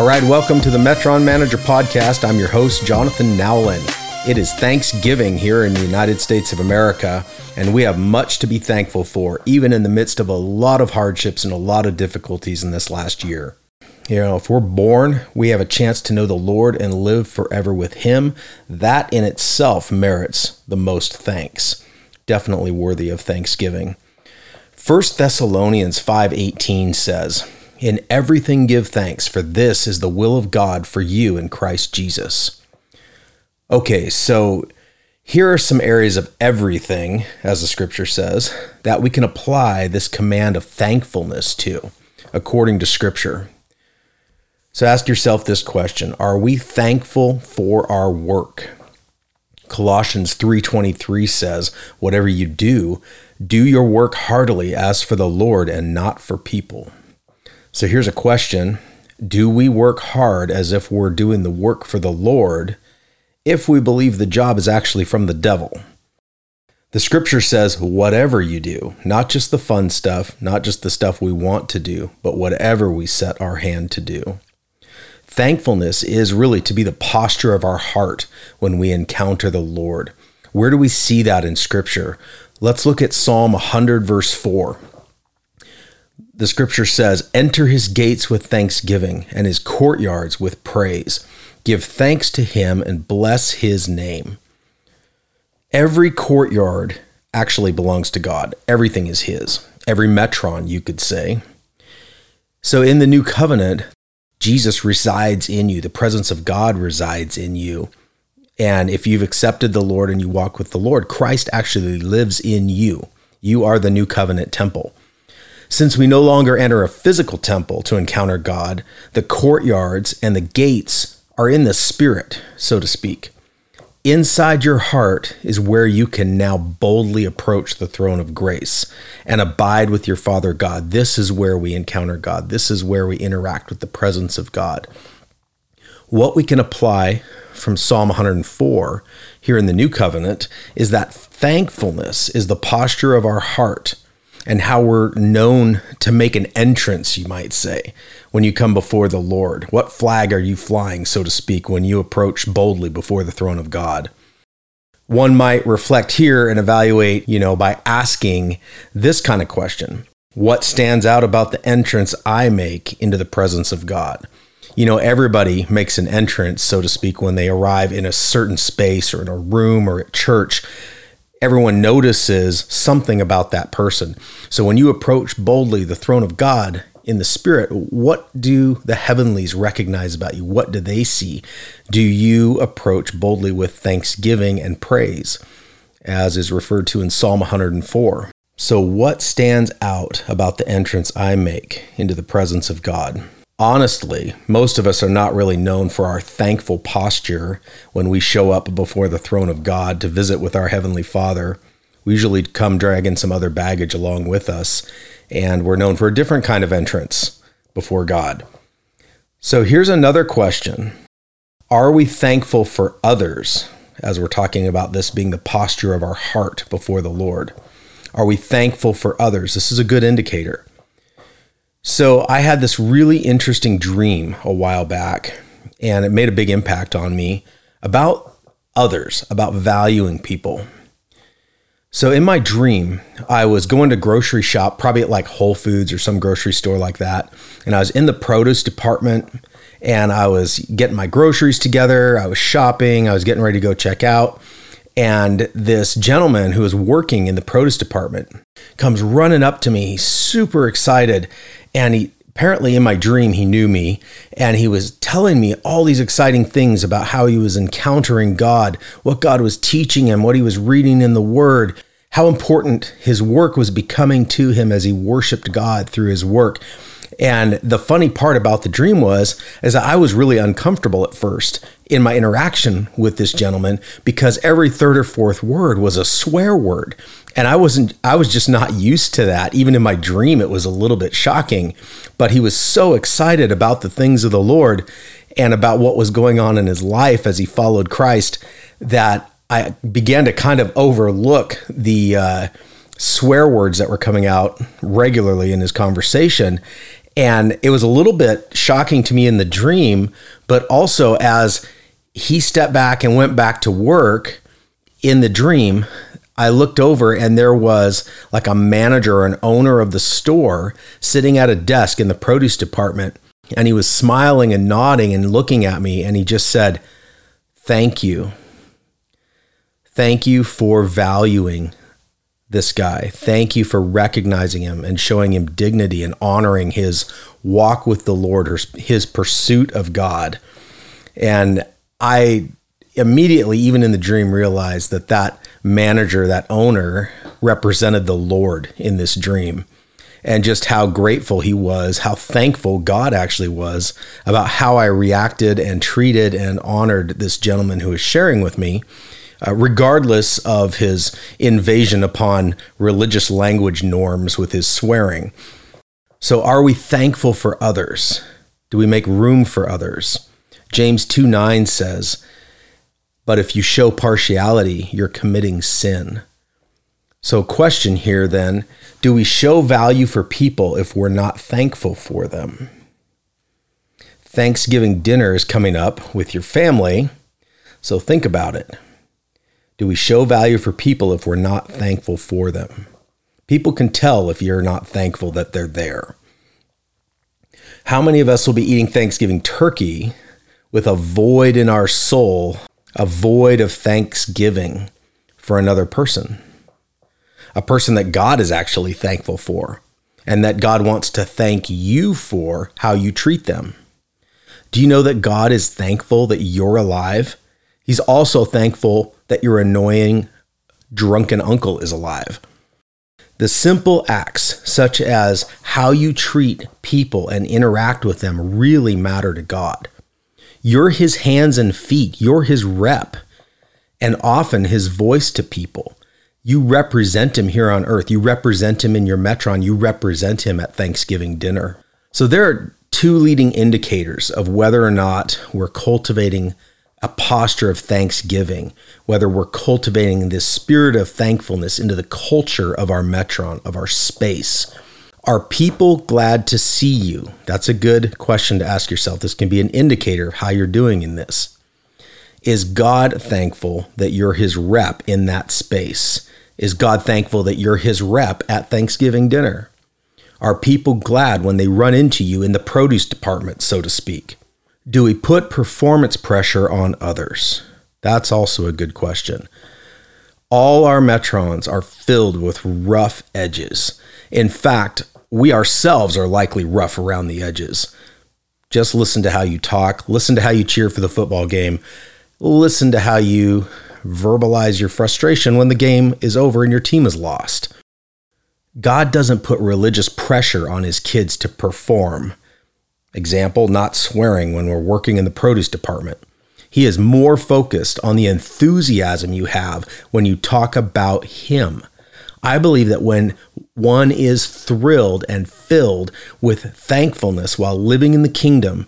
All right, welcome to the Metron Manager Podcast. I'm your host, Jonathan Nowlin. It is Thanksgiving here in the United States of America, and we have much to be thankful for, even in the midst of a lot of hardships and a lot of difficulties in this last year. You know, if we're born, we have a chance to know the Lord and live forever with Him. That in itself merits the most thanks. Definitely worthy of thanksgiving. 1 Thessalonians 5:18 says, in everything give thanks, for this is the will of God for you in Christ Jesus. Okay, so here are some areas of everything, as the scripture says, that we can apply this command of thankfulness to, according to scripture. So ask yourself this question Are we thankful for our work? Colossians 3:23 says, "Whatever you do, do your work heartily as for the Lord and not for people." So here's a question Do we work hard as if we're doing the work for the Lord if we believe the job is actually from the devil? The scripture says, whatever you do, not just the fun stuff, not just the stuff we want to do, but whatever we set our hand to do. Thankfulness is really to be the posture of our heart when we encounter the Lord. Where do we see that in scripture? Let's look at Psalm 100, verse 4 the scripture says, Enter his gates with thanksgiving and his courtyards with praise. Give thanks to him and bless his name. Every courtyard actually belongs to God, everything is his. Every metron, you could say. So in the new covenant, Jesus resides in you, the presence of God resides in you. And if you've accepted the Lord and you walk with the Lord, Christ actually lives in you. You are the new covenant temple. Since we no longer enter a physical temple to encounter God, the courtyards and the gates are in the spirit, so to speak. Inside your heart is where you can now boldly approach the throne of grace and abide with your Father God. This is where we encounter God. This is where we interact with the presence of God. What we can apply from Psalm 104 here in the New Covenant is that thankfulness is the posture of our heart and how we're known to make an entrance, you might say, when you come before the Lord. What flag are you flying, so to speak, when you approach boldly before the throne of God? One might reflect here and evaluate, you know, by asking this kind of question What stands out about the entrance I make into the presence of God? You know, everybody makes an entrance, so to speak, when they arrive in a certain space or in a room or at church everyone notices something about that person. So when you approach boldly the throne of God in the spirit, what do the heavenlies recognize about you? What do they see? Do you approach boldly with thanksgiving and praise, as is referred to in Psalm 104? So, what stands out about the entrance I make into the presence of God? Honestly, most of us are not really known for our thankful posture when we show up before the throne of God to visit with our Heavenly Father. We usually come dragging some other baggage along with us, and we're known for a different kind of entrance before God. So here's another question Are we thankful for others as we're talking about this being the posture of our heart before the Lord? Are we thankful for others? This is a good indicator. So I had this really interesting dream a while back, and it made a big impact on me about others, about valuing people. So in my dream, I was going to grocery shop, probably at like Whole Foods or some grocery store like that, and I was in the produce department and I was getting my groceries together, I was shopping, I was getting ready to go check out. And this gentleman who was working in the produce department comes running up to me. He's super excited and he apparently in my dream he knew me and he was telling me all these exciting things about how he was encountering God, what God was teaching him, what he was reading in the word, how important his work was becoming to him as he worshiped God through his work. And the funny part about the dream was is that I was really uncomfortable at first in my interaction with this gentleman because every third or fourth word was a swear word. And I wasn't I was just not used to that. Even in my dream it was a little bit shocking, but he was so excited about the things of the Lord and about what was going on in his life as he followed Christ that I began to kind of overlook the uh, swear words that were coming out regularly in his conversation and it was a little bit shocking to me in the dream, but also as he stepped back and went back to work in the dream, I looked over and there was like a manager or an owner of the store sitting at a desk in the produce department. And he was smiling and nodding and looking at me. And he just said, Thank you. Thank you for valuing this guy. Thank you for recognizing him and showing him dignity and honoring his walk with the Lord or his pursuit of God. And I immediately, even in the dream, realized that that manager, that owner, represented the Lord in this dream. And just how grateful he was, how thankful God actually was about how I reacted and treated and honored this gentleman who was sharing with me uh, regardless of his invasion upon religious language norms with his swearing. So, are we thankful for others? Do we make room for others? James 2 9 says, But if you show partiality, you're committing sin. So, question here then do we show value for people if we're not thankful for them? Thanksgiving dinner is coming up with your family, so think about it. Do we show value for people if we're not thankful for them? People can tell if you're not thankful that they're there. How many of us will be eating Thanksgiving turkey with a void in our soul, a void of thanksgiving for another person? A person that God is actually thankful for, and that God wants to thank you for how you treat them. Do you know that God is thankful that you're alive? He's also thankful that your annoying, drunken uncle is alive. The simple acts, such as how you treat people and interact with them, really matter to God. You're his hands and feet, you're his rep, and often his voice to people. You represent him here on earth. You represent him in your Metron. You represent him at Thanksgiving dinner. So there are two leading indicators of whether or not we're cultivating a posture of thanksgiving, whether we're cultivating this spirit of thankfulness into the culture of our metron, of our space. Are people glad to see you? That's a good question to ask yourself. This can be an indicator of how you're doing in this. Is God thankful that you're his rep in that space? Is God thankful that you're his rep at Thanksgiving dinner? Are people glad when they run into you in the produce department, so to speak? Do we put performance pressure on others? That's also a good question. All our metrons are filled with rough edges. In fact, we ourselves are likely rough around the edges. Just listen to how you talk, listen to how you cheer for the football game, listen to how you verbalize your frustration when the game is over and your team is lost. God doesn't put religious pressure on his kids to perform. Example, not swearing when we're working in the produce department. He is more focused on the enthusiasm you have when you talk about Him. I believe that when one is thrilled and filled with thankfulness while living in the kingdom,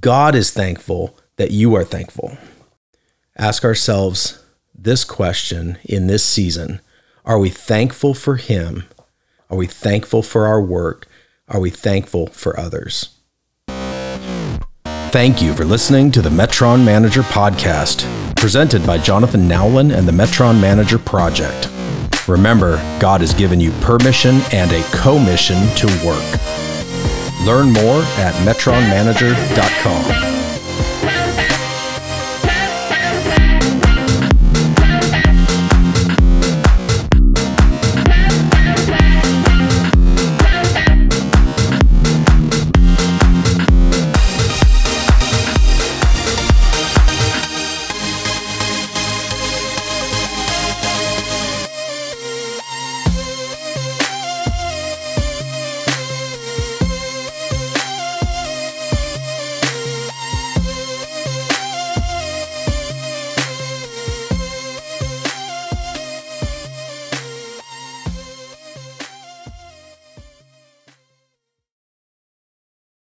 God is thankful that you are thankful. Ask ourselves this question in this season Are we thankful for Him? Are we thankful for our work? Are we thankful for others? Thank you for listening to the Metron Manager Podcast, presented by Jonathan Nowlin and the Metron Manager Project. Remember, God has given you permission and a commission to work. Learn more at metronmanager.com.